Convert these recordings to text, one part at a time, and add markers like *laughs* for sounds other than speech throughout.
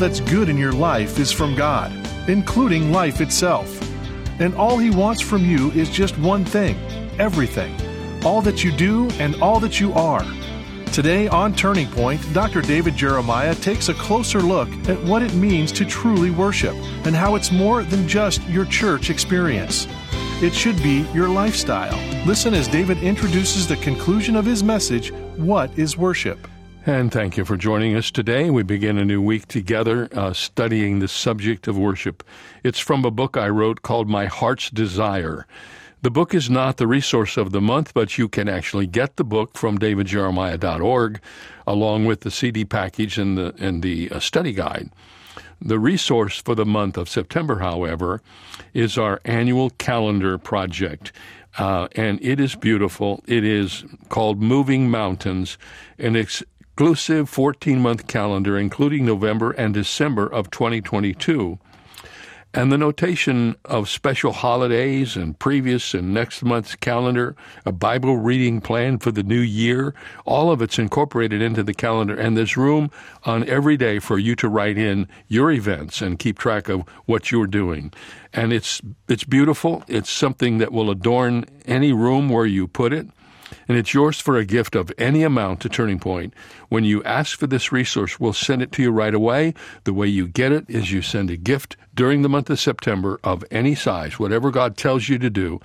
that's good in your life is from God, including life itself. And all He wants from you is just one thing everything. All that you do and all that you are. Today on Turning Point, Dr. David Jeremiah takes a closer look at what it means to truly worship and how it's more than just your church experience. It should be your lifestyle. Listen as David introduces the conclusion of his message What is Worship? And thank you for joining us today. We begin a new week together uh, studying the subject of worship. It's from a book I wrote called My Heart's Desire. The book is not the resource of the month, but you can actually get the book from davidjeremiah.org along with the CD package and the, and the uh, study guide. The resource for the month of September, however, is our annual calendar project. Uh, and it is beautiful. It is called Moving Mountains, an exclusive 14 month calendar, including November and December of 2022 and the notation of special holidays and previous and next month's calendar, a Bible reading plan for the new year, all of it's incorporated into the calendar, and there's room on every day for you to write in your events and keep track of what you're doing. And it's it's beautiful. It's something that will adorn any room where you put it and it's yours for a gift of any amount to Turning Point. When you ask for this resource, we'll send it to you right away. The way you get it is you send a gift during the month of September of any size, whatever God tells you to do.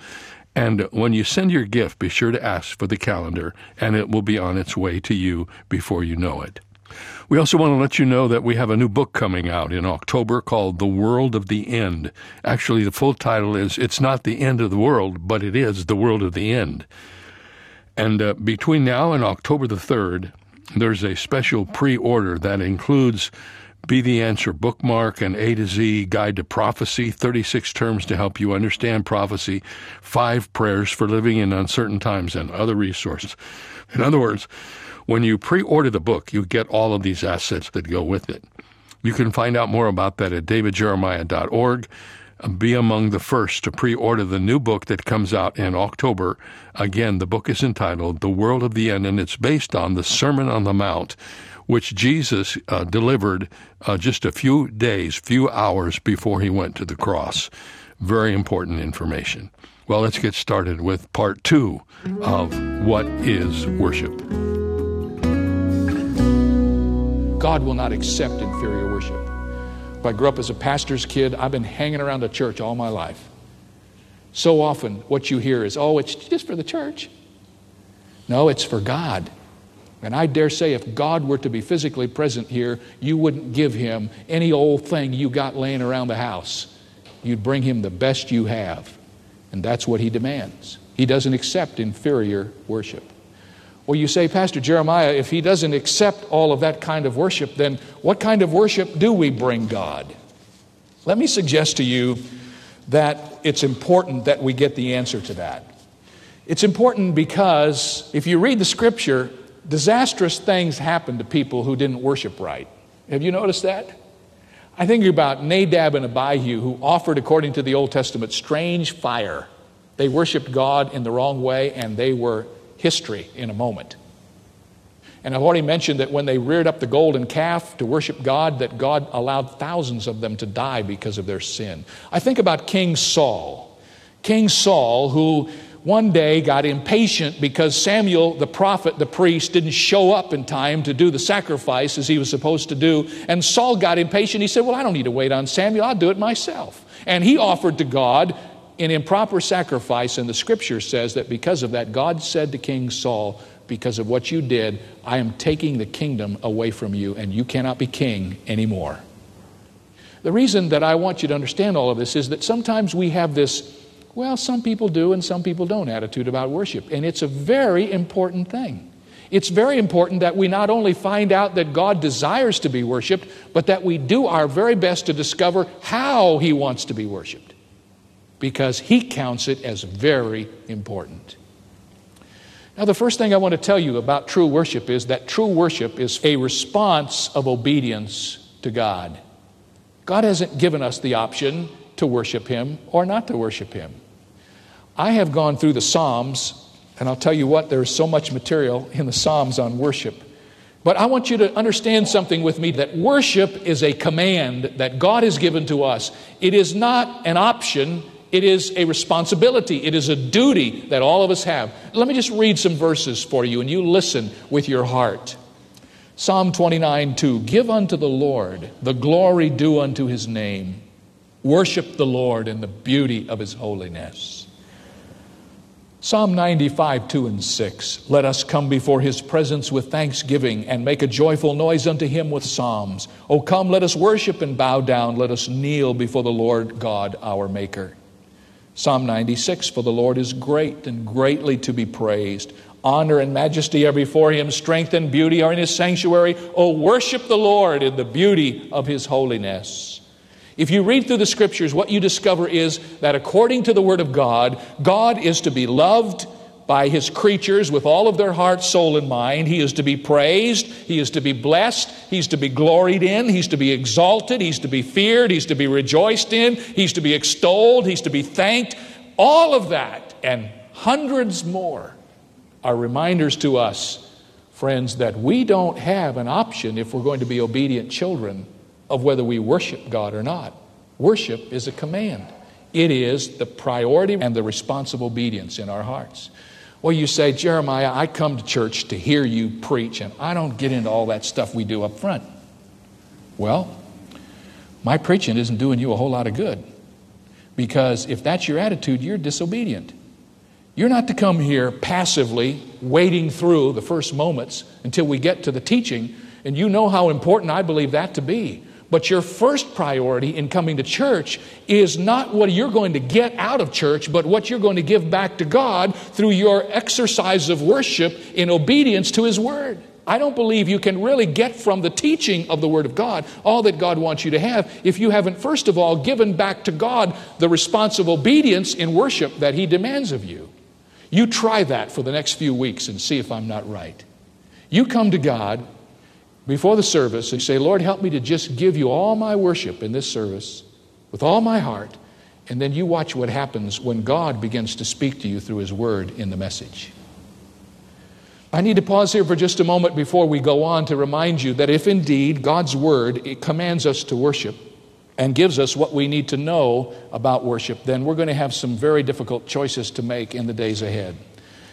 And when you send your gift, be sure to ask for the calendar, and it will be on its way to you before you know it. We also want to let you know that we have a new book coming out in October called The World of the End. Actually, the full title is It's Not the End of the World, but it is The World of the End. And uh, between now and October the 3rd, there's a special pre order that includes Be the Answer bookmark and A to Z Guide to Prophecy, 36 terms to help you understand prophecy, five prayers for living in uncertain times, and other resources. In other words, when you pre order the book, you get all of these assets that go with it. You can find out more about that at davidjeremiah.org be among the first to pre order the new book that comes out in October. Again, the book is entitled The World of the End, and it's based on the Sermon on the Mount, which Jesus uh, delivered uh, just a few days, few hours before he went to the cross. Very important information. Well, let's get started with part two of What is Worship. God will not accept inferior worship. I grew up as a pastor's kid. I've been hanging around the church all my life. So often, what you hear is, oh, it's just for the church. No, it's for God. And I dare say, if God were to be physically present here, you wouldn't give him any old thing you got laying around the house. You'd bring him the best you have. And that's what he demands. He doesn't accept inferior worship. Well, you say, Pastor Jeremiah, if he doesn't accept all of that kind of worship, then what kind of worship do we bring God? Let me suggest to you that it's important that we get the answer to that. It's important because if you read the scripture, disastrous things happen to people who didn't worship right. Have you noticed that? I think about Nadab and Abihu, who offered, according to the Old Testament, strange fire. They worshiped God in the wrong way and they were history in a moment. And I've already mentioned that when they reared up the golden calf to worship God, that God allowed thousands of them to die because of their sin. I think about King Saul. King Saul, who one day got impatient because Samuel, the prophet, the priest, didn't show up in time to do the sacrifice as he was supposed to do. And Saul got impatient. He said, Well, I don't need to wait on Samuel, I'll do it myself. And he offered to God in improper sacrifice, and the scripture says that because of that, God said to King Saul, Because of what you did, I am taking the kingdom away from you, and you cannot be king anymore. The reason that I want you to understand all of this is that sometimes we have this, well, some people do and some people don't attitude about worship, and it's a very important thing. It's very important that we not only find out that God desires to be worshiped, but that we do our very best to discover how He wants to be worshiped because he counts it as very important. Now, the first thing I want to tell you about true worship is that true worship is a response of obedience to God. God hasn't given us the option to worship Him or not to worship Him. I have gone through the Psalms, and I'll tell you what, there's so much material in the Psalms on worship But I want you to understand something with me that worship is a command that God has given to us. It is not an option, it is a responsibility, it is a duty that all of us have. Let me just read some verses for you and you listen with your heart. Psalm 29 2 Give unto the Lord the glory due unto his name. Worship the Lord in the beauty of his holiness. Psalm 95, 2 and 6. Let us come before his presence with thanksgiving and make a joyful noise unto him with psalms. O come, let us worship and bow down. Let us kneel before the Lord God our Maker. Psalm 96 For the Lord is great and greatly to be praised. Honor and majesty are before him, strength and beauty are in his sanctuary. O worship the Lord in the beauty of his holiness. If you read through the scriptures, what you discover is that according to the Word of God, God is to be loved by His creatures with all of their heart, soul, and mind. He is to be praised. He is to be blessed. He's to be gloried in. He's to be exalted. He's to be feared. He's to be rejoiced in. He's to be extolled. He's to be thanked. All of that and hundreds more are reminders to us, friends, that we don't have an option if we're going to be obedient children of whether we worship God or not. Worship is a command, it is the priority and the responsible obedience in our hearts. Well, you say, Jeremiah, I come to church to hear you preach, and I don't get into all that stuff we do up front. Well, my preaching isn't doing you a whole lot of good. Because if that's your attitude, you're disobedient. You're not to come here passively, waiting through the first moments until we get to the teaching, and you know how important I believe that to be. But your first priority in coming to church is not what you're going to get out of church, but what you're going to give back to God through your exercise of worship in obedience to His Word. I don't believe you can really get from the teaching of the Word of God all that God wants you to have if you haven't, first of all, given back to God the response of obedience in worship that He demands of you. You try that for the next few weeks and see if I'm not right. You come to God before the service and say, Lord, help me to just give you all my worship in this service with all my heart. And then you watch what happens when God begins to speak to you through His Word in the message. I need to pause here for just a moment before we go on to remind you that if indeed God's Word commands us to worship and gives us what we need to know about worship, then we're going to have some very difficult choices to make in the days ahead.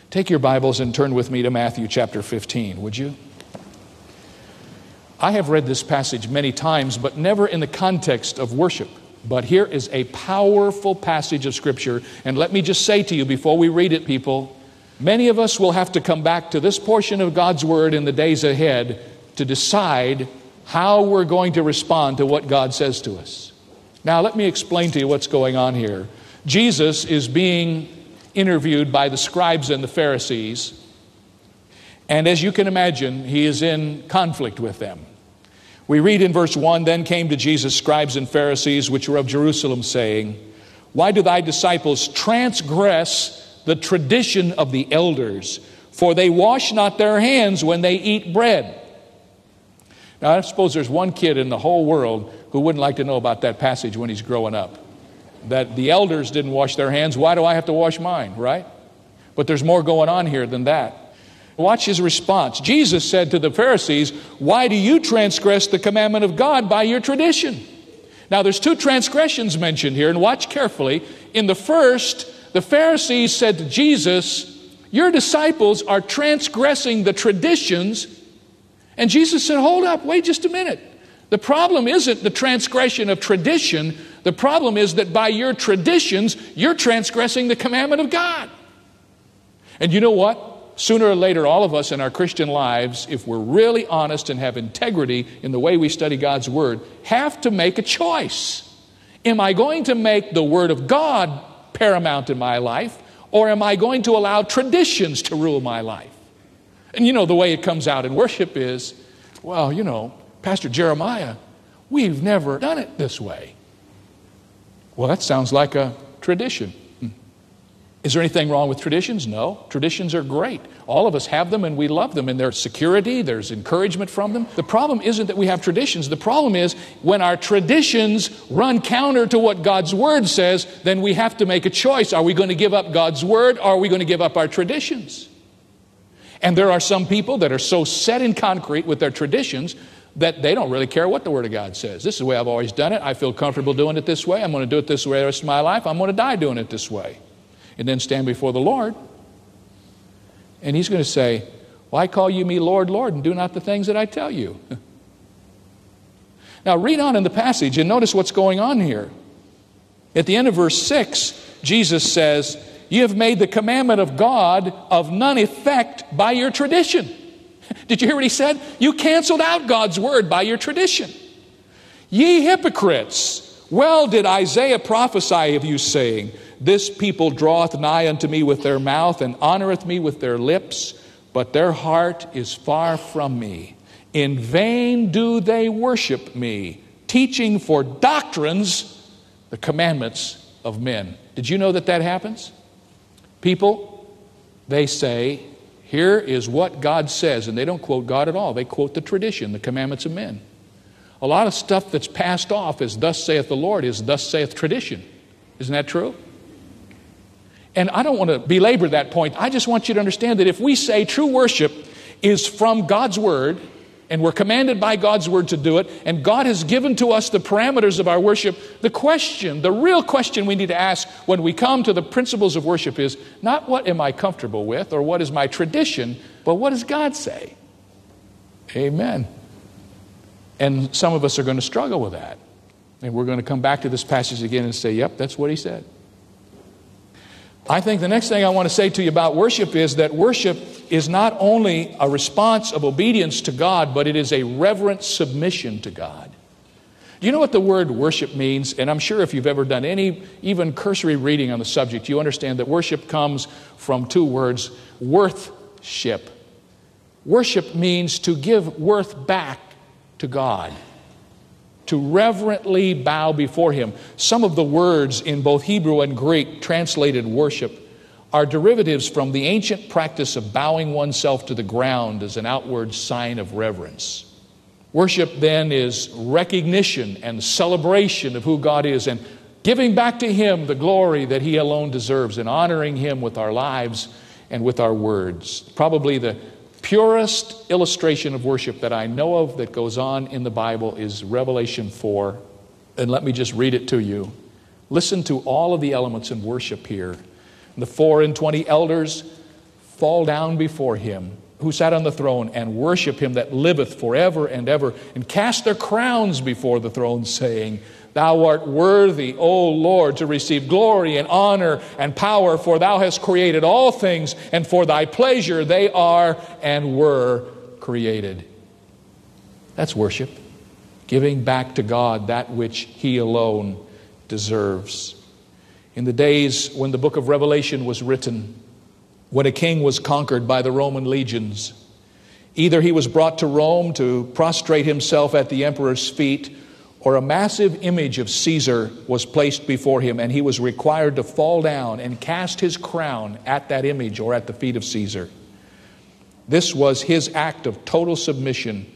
Take your Bibles and turn with me to Matthew chapter 15, would you? I have read this passage many times, but never in the context of worship. But here is a powerful passage of Scripture. And let me just say to you before we read it, people, many of us will have to come back to this portion of God's Word in the days ahead to decide how we're going to respond to what God says to us. Now, let me explain to you what's going on here. Jesus is being interviewed by the scribes and the Pharisees. And as you can imagine, he is in conflict with them. We read in verse 1 Then came to Jesus scribes and Pharisees, which were of Jerusalem, saying, Why do thy disciples transgress the tradition of the elders? For they wash not their hands when they eat bread. Now, I suppose there's one kid in the whole world who wouldn't like to know about that passage when he's growing up. That the elders didn't wash their hands. Why do I have to wash mine, right? But there's more going on here than that. Watch his response. Jesus said to the Pharisees, Why do you transgress the commandment of God by your tradition? Now, there's two transgressions mentioned here, and watch carefully. In the first, the Pharisees said to Jesus, Your disciples are transgressing the traditions. And Jesus said, Hold up, wait just a minute. The problem isn't the transgression of tradition. The problem is that by your traditions, you're transgressing the commandment of God. And you know what? Sooner or later, all of us in our Christian lives, if we're really honest and have integrity in the way we study God's Word, have to make a choice. Am I going to make the Word of God paramount in my life, or am I going to allow traditions to rule my life? And you know, the way it comes out in worship is, well, you know, Pastor Jeremiah, we've never done it this way. Well, that sounds like a tradition. Is there anything wrong with traditions? No. Traditions are great. All of us have them and we love them, and there's security, there's encouragement from them. The problem isn't that we have traditions. The problem is when our traditions run counter to what God's Word says, then we have to make a choice. Are we going to give up God's Word or are we going to give up our traditions? And there are some people that are so set in concrete with their traditions that they don't really care what the Word of God says. This is the way I've always done it. I feel comfortable doing it this way. I'm going to do it this way the rest of my life. I'm going to die doing it this way. And then stand before the Lord. And He's going to say, Why call you me Lord, Lord, and do not the things that I tell you? *laughs* now, read on in the passage and notice what's going on here. At the end of verse 6, Jesus says, You have made the commandment of God of none effect by your tradition. *laughs* Did you hear what he said? You canceled out God's word by your tradition. Ye hypocrites, well did Isaiah prophesy of you, saying, This people draweth nigh unto me with their mouth, and honoreth me with their lips, but their heart is far from me. In vain do they worship me, teaching for doctrines the commandments of men. Did you know that that happens? People, they say, here is what God says, and they don't quote God at all. They quote the tradition, the commandments of men. A lot of stuff that's passed off as thus saith the Lord is thus saith tradition. Isn't that true? And I don't want to belabor that point. I just want you to understand that if we say true worship is from God's word, and we're commanded by God's word to do it, and God has given to us the parameters of our worship. The question, the real question we need to ask when we come to the principles of worship is not what am I comfortable with or what is my tradition, but what does God say? Amen. And some of us are going to struggle with that. And we're going to come back to this passage again and say, yep, that's what he said. I think the next thing I want to say to you about worship is that worship is not only a response of obedience to God, but it is a reverent submission to God. Do you know what the word worship means? And I'm sure if you've ever done any, even cursory reading on the subject, you understand that worship comes from two words worthship. Worship means to give worth back to God to reverently bow before Him. Some of the words in both Hebrew and Greek translated worship are derivatives from the ancient practice of bowing oneself to the ground as an outward sign of reverence. Worship then is recognition and celebration of who God is and giving back to Him the glory that He alone deserves and honoring Him with our lives and with our words. Probably the purest illustration of worship that I know of that goes on in the Bible is Revelation 4. And let me just read it to you. Listen to all of the elements in worship here. The four and twenty elders fall down before him who sat on the throne and worship him that liveth forever and ever, and cast their crowns before the throne, saying, Thou art worthy, O Lord, to receive glory and honor and power, for thou hast created all things, and for thy pleasure they are and were created. That's worship, giving back to God that which he alone deserves. In the days when the book of Revelation was written, when a king was conquered by the Roman legions, either he was brought to Rome to prostrate himself at the emperor's feet or a massive image of Caesar was placed before him, and he was required to fall down and cast his crown at that image or at the feet of Caesar. This was his act of total submission,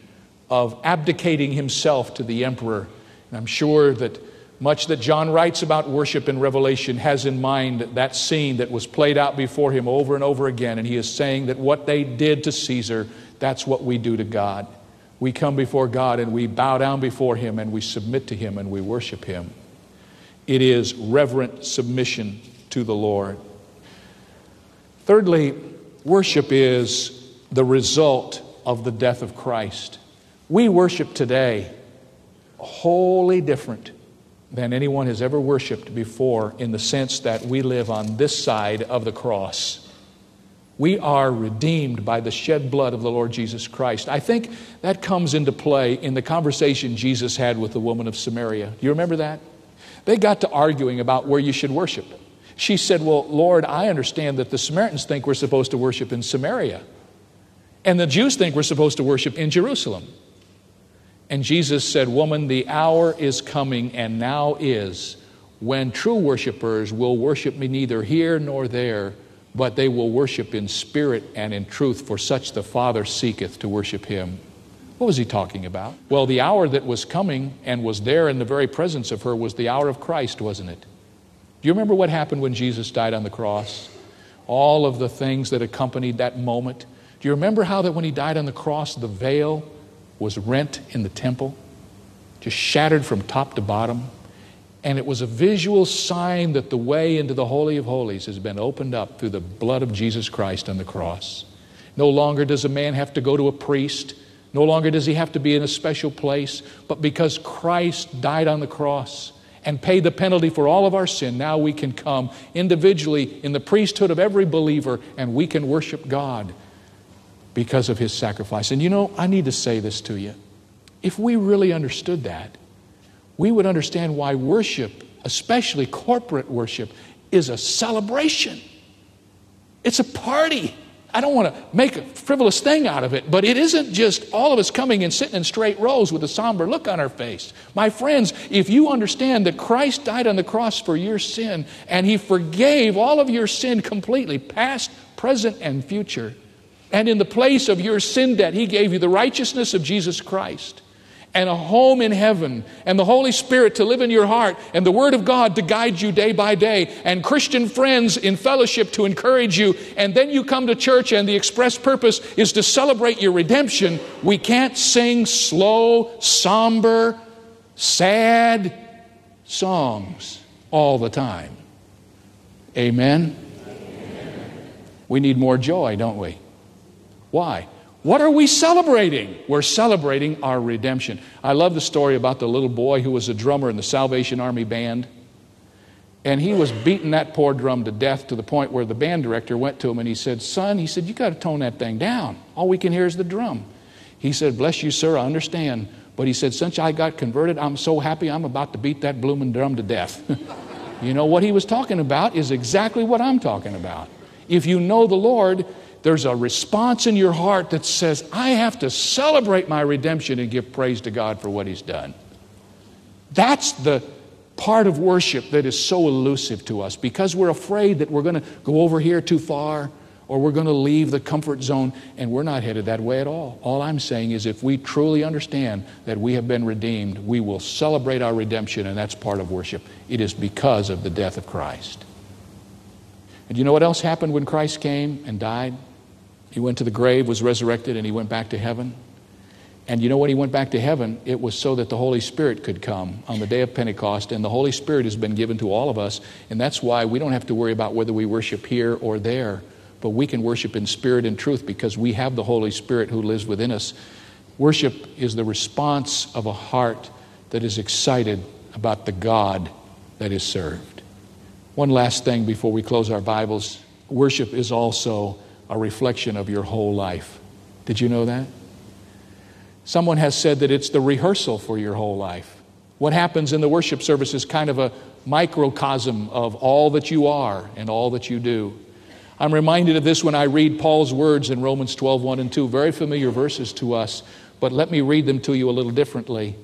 of abdicating himself to the emperor. And I'm sure that much that John writes about worship in Revelation has in mind that scene that was played out before him over and over again. And he is saying that what they did to Caesar, that's what we do to God we come before God and we bow down before Him and we submit to Him and we worship Him. It is reverent submission to the Lord. Thirdly, worship is the result of the death of Christ. We worship today wholly different than anyone has ever worshiped before in the sense that we live on this side of the cross. We are redeemed by the shed blood of the Lord Jesus Christ. I think that comes into play in the conversation Jesus had with the woman of Samaria. Do you remember that? They got to arguing about where you should worship. She said, Well, Lord, I understand that the Samaritans think we're supposed to worship in Samaria, and the Jews think we're supposed to worship in Jerusalem. And Jesus said, Woman, the hour is coming, and now is, when true worshipers will worship me neither here nor there but they will worship in spirit and in truth, for such the Father seeketh to worship him. What was he talking about? Well, the hour that was coming and was there in the very presence of her was the hour of Christ, wasn't it? Do you remember what happened when Jesus died on the cross? All of the things that accompanied that moment. Do you remember how that when he died on the cross, the veil was rent in the temple, just shattered from top to bottom? And it was a visual sign that the way into the Holy of Holies has been opened up through the blood of Jesus Christ on the cross. No longer does a man have to go to a priest. No longer does he have to be in a special place. But because Christ died on the cross and paid the penalty for all of our sin, now we can come individually in the priesthood of every believer and we can worship God because of his sacrifice. And you know, I need to say this to you. If we really understood that, we would understand why worship, especially corporate worship, is a celebration. It's a party. I don't want to make a frivolous thing out of it, but it isn't just all of us coming and sitting in straight rows with a somber look on our face. My friends, if you understand that Christ died on the cross for your sin and he forgave all of your sin completely, past, present, and future, and in the place of your sin debt, He gave you the righteousness of Jesus Christ and a home in heaven and the Holy Spirit to live in your heart and the Word of God to guide you day by day and Christian friends in fellowship to encourage you. And then you come to church and the express purpose is to celebrate your redemption. We can't sing slow, somber, sad songs all the time. Amen? Amen. We need more joy, don't we? Why? What are we celebrating? We're celebrating our redemption. I love the story about the little boy who was a drummer in the Salvation Army band. And he was beating that poor drum to death to the point where the band director went to him and he said, Son, he said, you got to tone that thing down. All we can hear is the drum. He said, Bless you, sir, I understand. But he said, Since I got converted, I'm so happy I'm about to beat that blooming drum to death. *laughs* you know, what he was talking about is exactly what I'm talking about. If you know the Lord, there's a response in your heart that says, I have to celebrate my redemption and give praise to God for what He's done. That's the part of worship that is so elusive to us because we're afraid that we're going to go over here too far or we're going to leave the comfort zone, and we're not headed that way at all. All I'm saying is if we truly understand that we have been redeemed, we will celebrate our redemption, and that's part of worship. It is because of the death of Christ. And you know what else happened when Christ came and died? He went to the grave, was resurrected, and he went back to heaven. And you know when he went back to heaven? It was so that the Holy Spirit could come on the day of Pentecost. And the Holy Spirit has been given to all of us. And that's why we don't have to worry about whether we worship here or there. But we can worship in spirit and truth because we have the Holy Spirit who lives within us. Worship is the response of a heart that is excited about the God that is served. One last thing before we close our Bibles worship is also a reflection of your whole life. Did you know that? Someone has said that it's the rehearsal for your whole life. What happens in the worship service is kind of a microcosm of all that you are and all that you do. I'm reminded of this when I read Paul's words in Romans 12, 1 and 2, very familiar verses to us, but let me read them to you a little differently.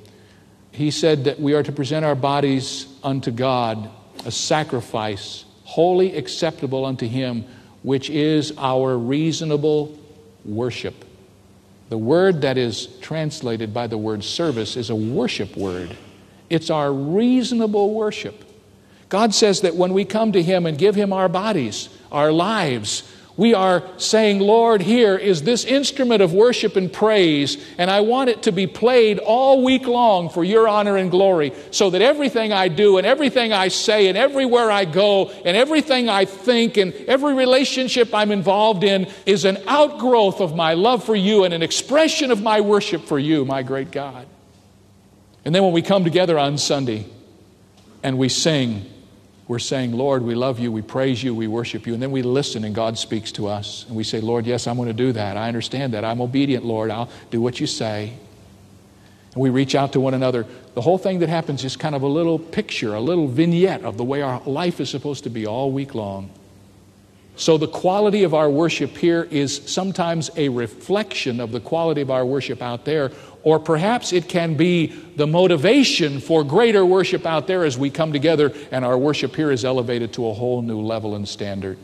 He said that we are to present our bodies unto God a sacrifice, holy acceptable unto Him, which is our reasonable worship. The word that is translated by the word service is a worship word. It's our reasonable worship. God says that when we come to Him and give Him our bodies, our lives, we are saying, Lord, here is this instrument of worship and praise, and I want it to be played all week long for your honor and glory, so that everything I do and everything I say and everywhere I go and everything I think and every relationship I'm involved in is an outgrowth of my love for you and an expression of my worship for you, my great God. And then when we come together on Sunday and we sing, we're saying, Lord, we love you, we praise you, we worship you. And then we listen and God speaks to us. And we say, Lord, yes, I'm going to do that. I understand that. I'm obedient, Lord. I'll do what you say. And we reach out to one another. The whole thing that happens is kind of a little picture, a little vignette of the way our life is supposed to be all week long. So, the quality of our worship here is sometimes a reflection of the quality of our worship out there, or perhaps it can be the motivation for greater worship out there as we come together and our worship here is elevated to a whole new level and standard.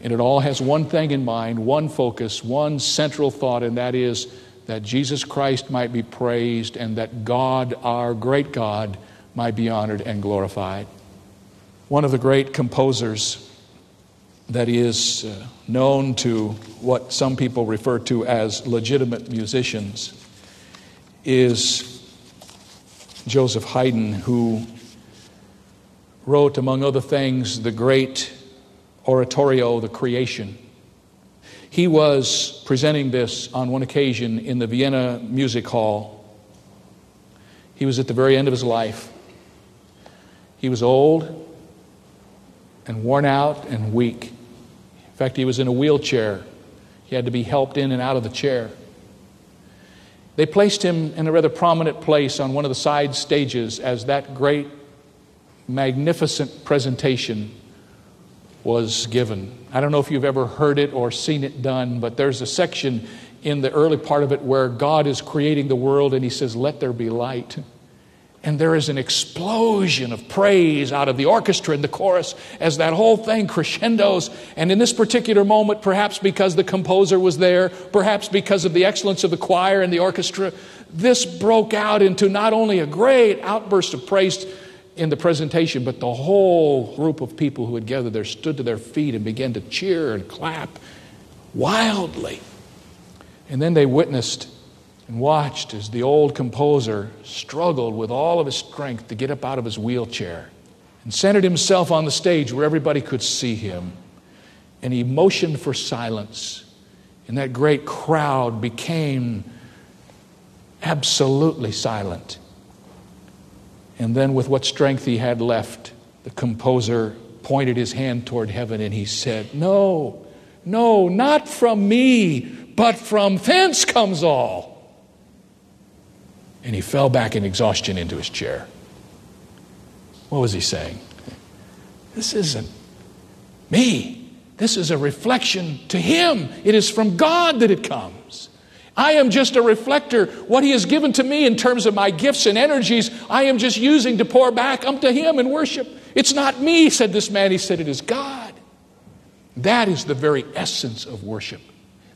And it all has one thing in mind, one focus, one central thought, and that is that Jesus Christ might be praised and that God, our great God, might be honored and glorified. One of the great composers that is uh, known to what some people refer to as legitimate musicians is Joseph Haydn, who wrote, among other things, the great oratorio, The Creation. He was presenting this on one occasion in the Vienna Music Hall. He was at the very end of his life. He was old and worn out and weak. In fact, he was in a wheelchair. He had to be helped in and out of the chair. They placed him in a rather prominent place on one of the side stages as that great, magnificent presentation was given. I don't know if you've ever heard it or seen it done, but there's a section in the early part of it where God is creating the world and he says, Let there be light. And there is an explosion of praise out of the orchestra and the chorus as that whole thing crescendos. And in this particular moment, perhaps because the composer was there, perhaps because of the excellence of the choir and the orchestra, this broke out into not only a great outburst of praise in the presentation, but the whole group of people who had gathered there stood to their feet and began to cheer and clap wildly. And then they witnessed and watched as the old composer struggled with all of his strength to get up out of his wheelchair and centered himself on the stage where everybody could see him. And he motioned for silence. And that great crowd became absolutely silent. And then, with what strength he had left, the composer pointed his hand toward heaven and he said, No, no, not from me, but from thence comes all. And he fell back in exhaustion into his chair. What was he saying? This isn't me. This is a reflection to him. It is from God that it comes. I am just a reflector. What He has given to me in terms of my gifts and energies, I am just using to pour back unto Him in worship. It's not me, said this man. He said, It is God. That is the very essence of worship.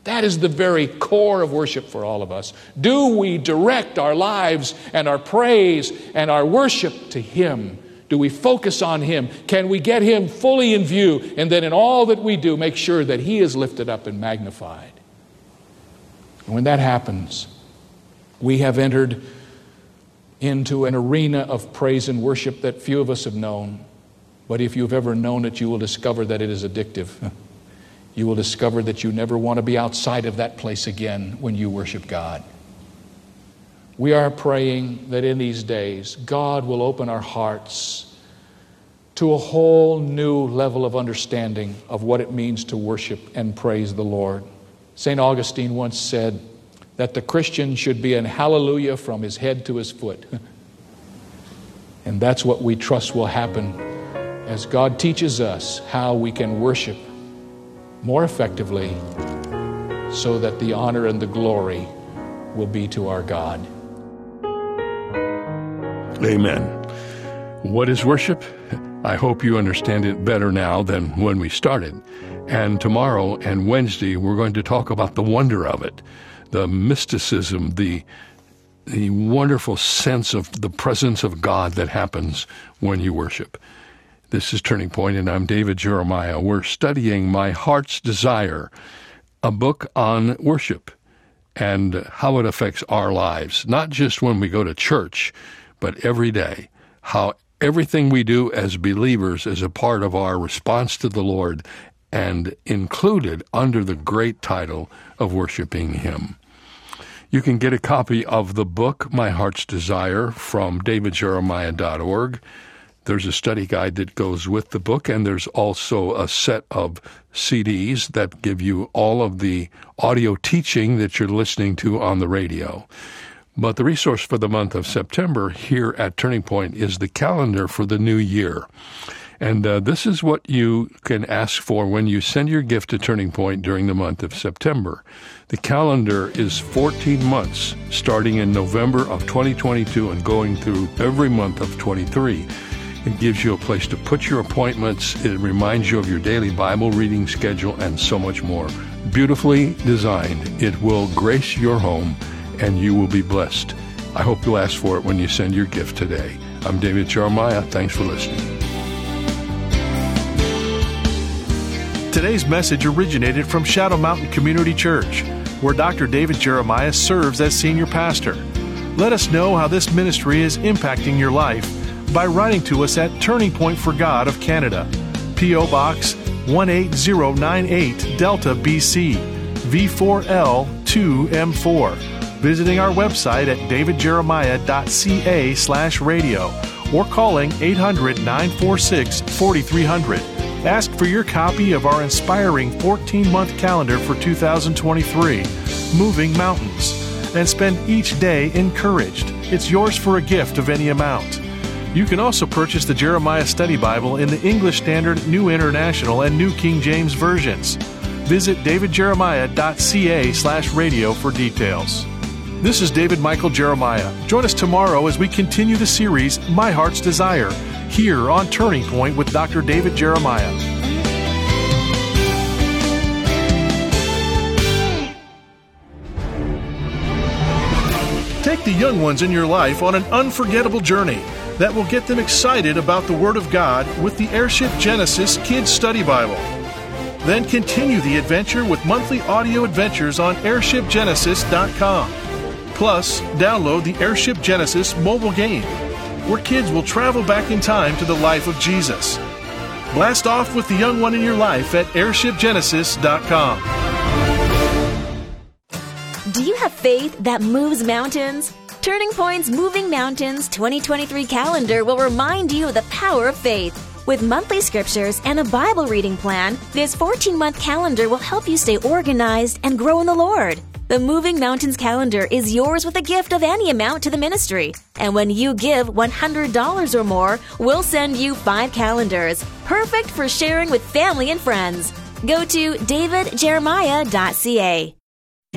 That is the very core of worship for all of us. Do we direct our lives and our praise and our worship to Him? Do we focus on Him? Can we get Him fully in view? And then in all that we do, make sure that He is lifted up and magnified. And when that happens, we have entered into an arena of praise and worship that few of us have known. But if you've ever known it, you will discover that it is addictive. *laughs* you will discover that you never want to be outside of that place again when you worship God. We are praying that in these days, God will open our hearts to a whole new level of understanding of what it means to worship and praise the Lord. St. Augustine once said that the Christian should be in hallelujah from his head to his foot. *laughs* and that's what we trust will happen as God teaches us how we can worship more effectively so that the honor and the glory will be to our God. Amen. What is worship? I hope you understand it better now than when we started. And tomorrow and Wednesday, we're going to talk about the wonder of it, the mysticism, the the wonderful sense of the presence of God that happens when you worship. This is Turning Point, and I'm David Jeremiah. We're studying My Heart's Desire, a book on worship and how it affects our lives, not just when we go to church, but every day. How everything we do as believers is a part of our response to the Lord and included under the great title of worshiping Him. You can get a copy of the book, My Heart's Desire, from davidjeremiah.org. There's a study guide that goes with the book, and there's also a set of CDs that give you all of the audio teaching that you're listening to on the radio. But the resource for the month of September here at Turning Point is the calendar for the new year. And uh, this is what you can ask for when you send your gift to Turning Point during the month of September. The calendar is 14 months, starting in November of 2022 and going through every month of 23. It gives you a place to put your appointments. It reminds you of your daily Bible reading schedule and so much more. Beautifully designed. It will grace your home and you will be blessed. I hope you'll ask for it when you send your gift today. I'm David Jeremiah. Thanks for listening. Today's message originated from Shadow Mountain Community Church, where Dr. David Jeremiah serves as senior pastor. Let us know how this ministry is impacting your life by writing to us at Turning Point for God of Canada, P.O. Box 18098, Delta, BC, V4L 2M4. Visiting our website at davidjeremiah.ca slash radio or calling 800 946 4300. Ask for your copy of our inspiring 14 month calendar for 2023, Moving Mountains, and spend each day encouraged. It's yours for a gift of any amount. You can also purchase the Jeremiah Study Bible in the English Standard, New International, and New King James versions. Visit davidjeremiah.ca slash radio for details. This is David Michael Jeremiah. Join us tomorrow as we continue the series My Heart's Desire here on Turning Point with Dr. David Jeremiah. Take the young ones in your life on an unforgettable journey that will get them excited about the Word of God with the Airship Genesis Kids Study Bible. Then continue the adventure with monthly audio adventures on airshipgenesis.com. Plus, download the Airship Genesis mobile game, where kids will travel back in time to the life of Jesus. Blast off with the young one in your life at airshipgenesis.com. Do you have faith that moves mountains? Turning Point's Moving Mountains 2023 calendar will remind you of the power of faith. With monthly scriptures and a Bible reading plan, this 14 month calendar will help you stay organized and grow in the Lord. The Moving Mountains calendar is yours with a gift of any amount to the ministry. And when you give $100 or more, we'll send you five calendars, perfect for sharing with family and friends. Go to davidjeremiah.ca.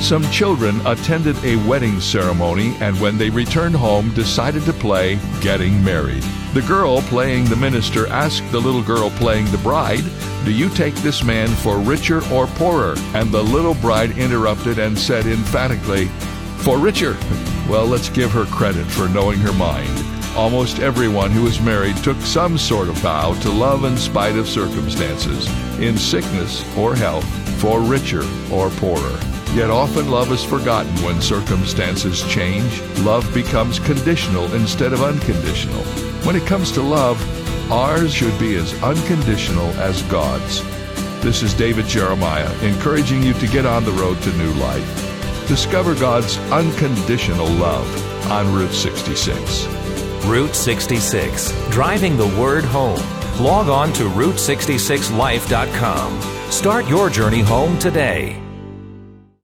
Some children attended a wedding ceremony and when they returned home decided to play Getting Married. The girl playing the minister asked the little girl playing the bride, Do you take this man for richer or poorer? And the little bride interrupted and said emphatically, For richer. Well, let's give her credit for knowing her mind. Almost everyone who is married took some sort of vow to love in spite of circumstances, in sickness or health, for richer or poorer. Yet often love is forgotten when circumstances change. Love becomes conditional instead of unconditional. When it comes to love, ours should be as unconditional as God's. This is David Jeremiah encouraging you to get on the road to new life. Discover God's unconditional love on Route 66. Route 66, driving the word home. Log on to Route66Life.com. Start your journey home today.